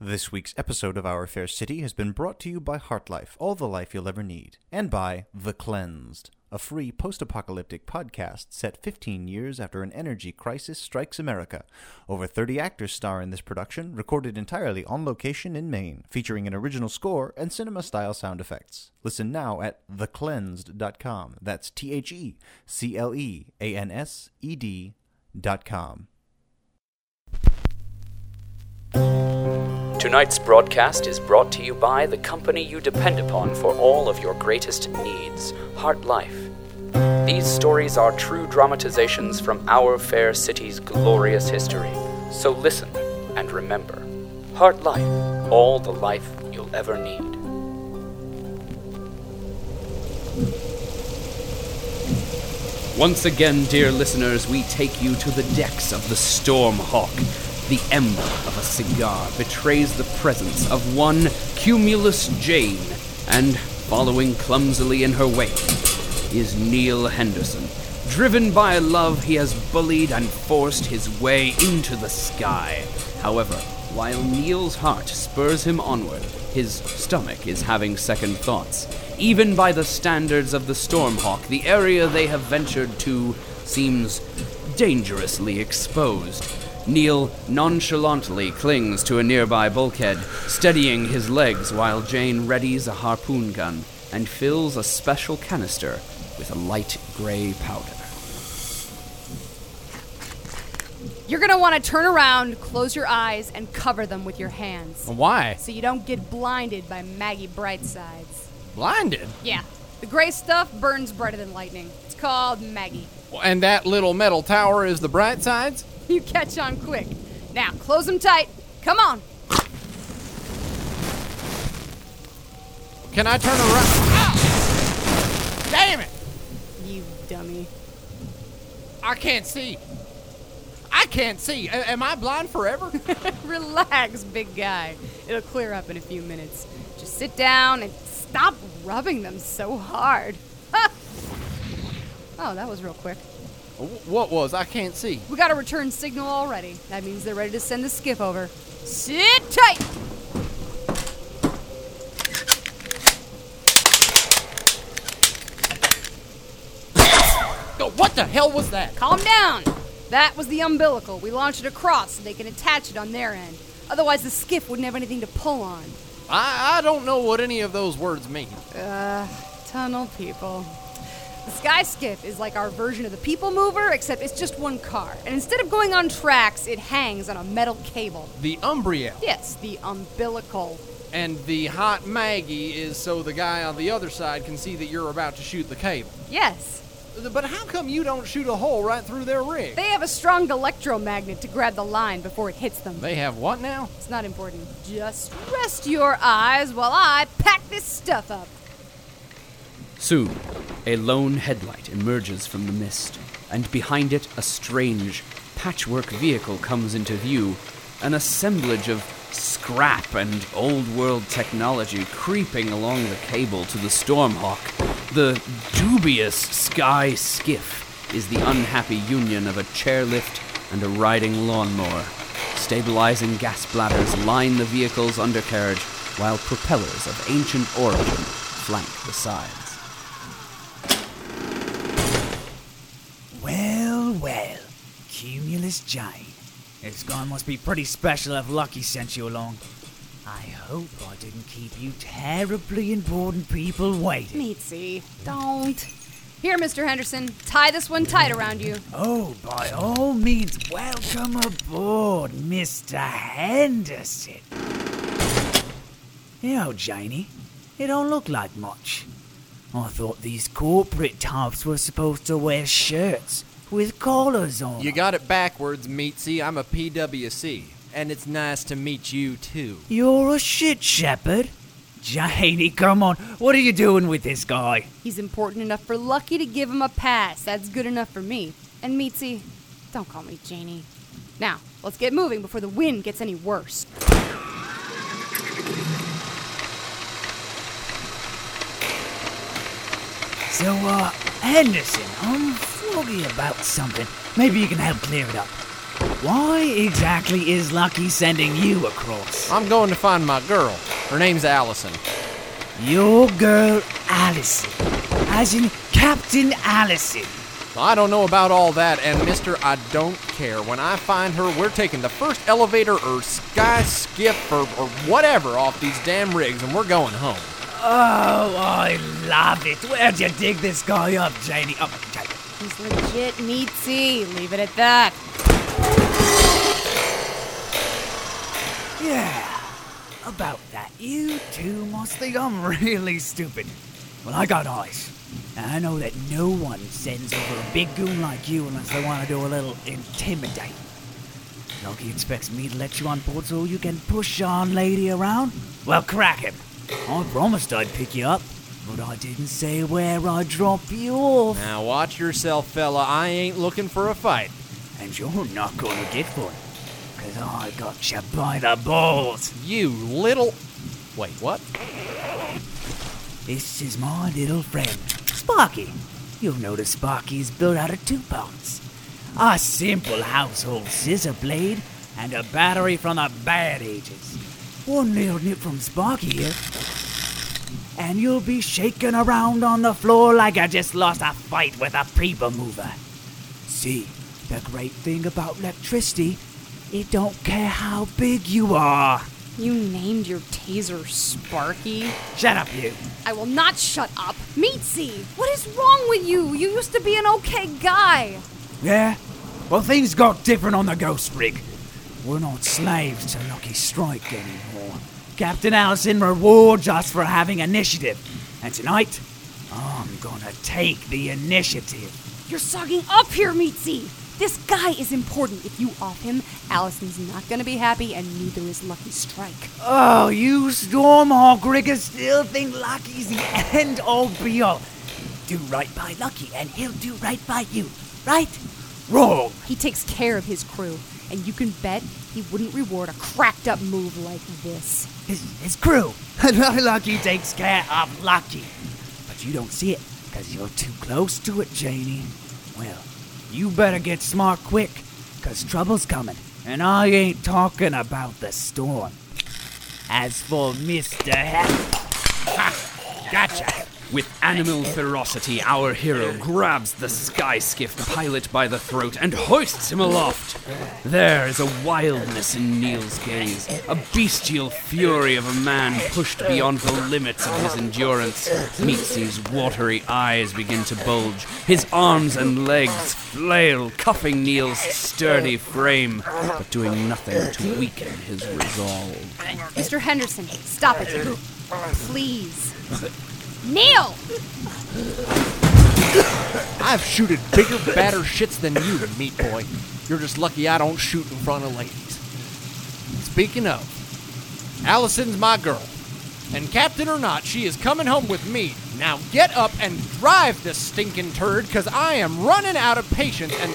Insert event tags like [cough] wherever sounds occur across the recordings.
This week's episode of Our Fair City has been brought to you by HartLife, all the life you'll ever need, and by The Cleansed, a free post apocalyptic podcast set 15 years after an energy crisis strikes America. Over 30 actors star in this production, recorded entirely on location in Maine, featuring an original score and cinema style sound effects. Listen now at thecleansed.com. That's T H E C L E A N S E D.com. Tonight's broadcast is brought to you by the company you depend upon for all of your greatest needs, HartLife. These stories are true dramatizations from our fair city's glorious history. So listen and remember Heart Life, all the life you'll ever need. Once again, dear listeners, we take you to the decks of the Stormhawk. The ember of a cigar betrays the presence of one Cumulus Jane, and following clumsily in her wake is Neal Henderson. Driven by love, he has bullied and forced his way into the sky. However, while Neal's heart spurs him onward, his stomach is having second thoughts. Even by the standards of the Stormhawk, the area they have ventured to seems dangerously exposed. Neal nonchalantly clings to a nearby bulkhead, steadying his legs while Jane readies a harpoon gun and fills a special canister with a light gray powder. You're gonna want to turn around, close your eyes, and cover them with your hands. Why? So you don't get blinded by Maggie Brightsides. Blinded? Yeah, the gray stuff burns brighter than lightning. It's called Maggie. And that little metal tower is the bright sides? [laughs] You catch on quick. Now, close them tight. Come on. Can I turn around? Ah! Damn it! You dummy. I can't see. I can't see. A- am I blind forever? [laughs] Relax, big guy. It'll clear up in a few minutes. Just sit down and stop rubbing them so hard. [laughs] oh, that was real quick. Wh- what was? I can't see. We got a return signal already. That means they're ready to send the skiff over. Sit tight! Oh, what the hell was that? Calm down! That was the umbilical. We launched it across so they can attach it on their end. Otherwise, the skiff wouldn't have anything to pull on. I, I don't know what any of those words mean. Uh, tunnel people. The Sky Skiff is like our version of the People Mover, except it's just one car. And instead of going on tracks, it hangs on a metal cable. The Umbriel. Yes, the umbilical. And the hot Maggie is so the guy on the other side can see that you're about to shoot the cable. Yes. But how come you don't shoot a hole right through their rig? They have a strong electromagnet to grab the line before it hits them. They have what now? It's not important. Just rest your eyes while I pack this stuff up. Soon, a lone headlight emerges from the mist, and behind it, a strange, patchwork vehicle comes into view. An assemblage of scrap and old world technology creeping along the cable to the Stormhawk. The dubious Sky Skiff is the unhappy union of a chairlift and a riding lawnmower. Stabilizing gas bladders line the vehicle's undercarriage, while propellers of ancient origin flank the sides. Well, well, Cumulus Jane. This guy must be pretty special if Lucky sent you along. I hope I didn't keep you terribly important people waiting. Meatsey, don't. Here, Mr. Henderson, tie this one tight around you. Oh, by all means, welcome aboard, Mr. Henderson. You know, Janie, it don't look like much. I thought these corporate types were supposed to wear shirts with collars on. You got it backwards, Meatsey. I'm a PWC. And it's nice to meet you, too. You're a shit shepherd. Janie, come on. What are you doing with this guy? He's important enough for Lucky to give him a pass. That's good enough for me. And Meatsey, don't call me Janie. Now, let's get moving before the wind gets any worse. So, uh, Henderson, I'm foggy about something. Maybe you can help clear it up. why exactly is Lucky sending you across? I'm going to find my girl. Her name's Allison. Your girl, Allison. As in Captain Allison. I don't know about all that, and mister, I don't care. When I find her, we're taking the first elevator or sky skiff or, or whatever off these damn rigs, and we're going home. Oh, I love it. Where'd you dig this guy up, Janie? Oh, Janie. He's legit Meatsey. Leave it at that. Yeah, about that. You two must think I'm [laughs] really stupid. Well, I got eyes. And I know that no one sends over a big goon like you unless they want to do a little intimidate. Lucky expects me to let you on board so you can push on lady around? Well, crack him. I promised I'd pick you up, but I didn't say where I'd drop you off. Now watch yourself, fella. I ain't looking for a fight. And you're not gonna get one. Cause I got you by the balls. You little. Wait, what? This is my little friend, Sparky. You'll notice Sparky is built out of two parts. A simple household scissor blade and a battery from the bad ages. One little nip from Sparky here. And you'll be shaking around on the floor like I just lost a fight with a people mover. See, the great thing about electricity, it don't care how big you are. You named your taser Sparky? Shut up, you. I will not shut up. Meatsey, what is wrong with you? You used to be an okay guy. Yeah? Well, things got different on the Ghost Rig. We're not slaves to Lucky Strike anymore. Captain Allison rewards us for having initiative. And tonight, I'm gonna take the initiative. You're sogging up here, Meatsey. This guy is important. If you off him, Allison's not gonna be happy, and neither is Lucky Strike. Oh, you Stormhawk riggers still think Lucky's the end all be all. Do right by Lucky, and he'll do right by you. Right? Wrong. He takes care of his crew, and you can bet he wouldn't reward a cracked up move like this. his, his crew. [laughs] Lucky takes care of Lucky. But you don't see it because you're too close to it, Janie. Well, you better get smart quick because trouble's coming. And I ain't talking about the storm. As for Mr. Hat, [laughs] Gotcha. With animal ferocity, our hero grabs the sky skiff pilot by the throat and hoists him aloft. There is a wildness in Neal's gaze, a bestial fury of a man pushed beyond the limits of his endurance. Meatsey's watery eyes begin to bulge, his arms and legs flail, cuffing Neal's sturdy frame, but doing nothing to weaken his resolve. Mr. Henderson, stop it. Please. Neal! I've shooted bigger, badder shits than you, meat boy. You're just lucky I don't shoot in front of ladies. Speaking of, Allison's my girl. And captain or not, she is coming home with me. Now get up and drive this stinking turd, because I am running out of patience and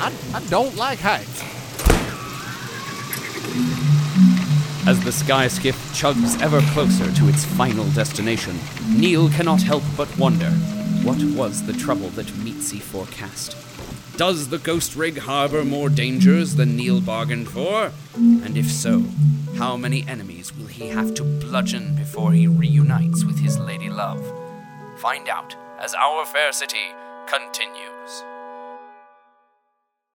I, I don't like heights. As the sky skiff chugs ever closer to its final destination, Neal cannot help but wonder what was the trouble that Meatsey forecast? Does the ghost rig harbor more dangers than Neal bargained for? And if so, how many enemies will he have to bludgeon before he reunites with his lady love? Find out as Our Fair City continues.